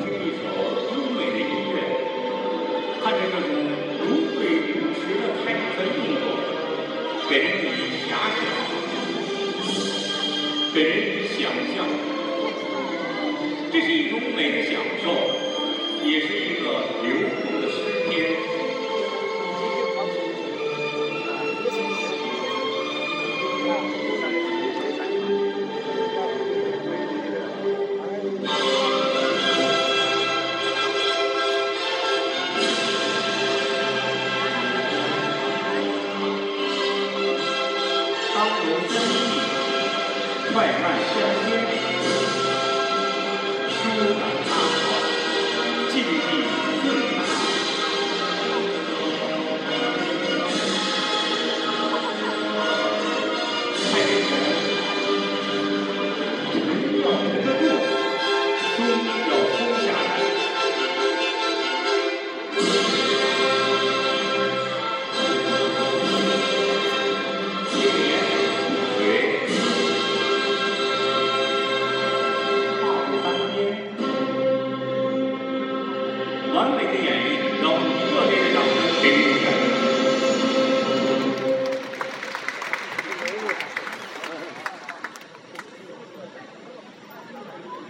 听一首优美的音乐，看着这种如水如痴的太极拳动作，给人以遐想，给人以想象，这是一种美。刚柔相济，快慢相间，舒展大方，劲力自然。太难了，要同的过。中。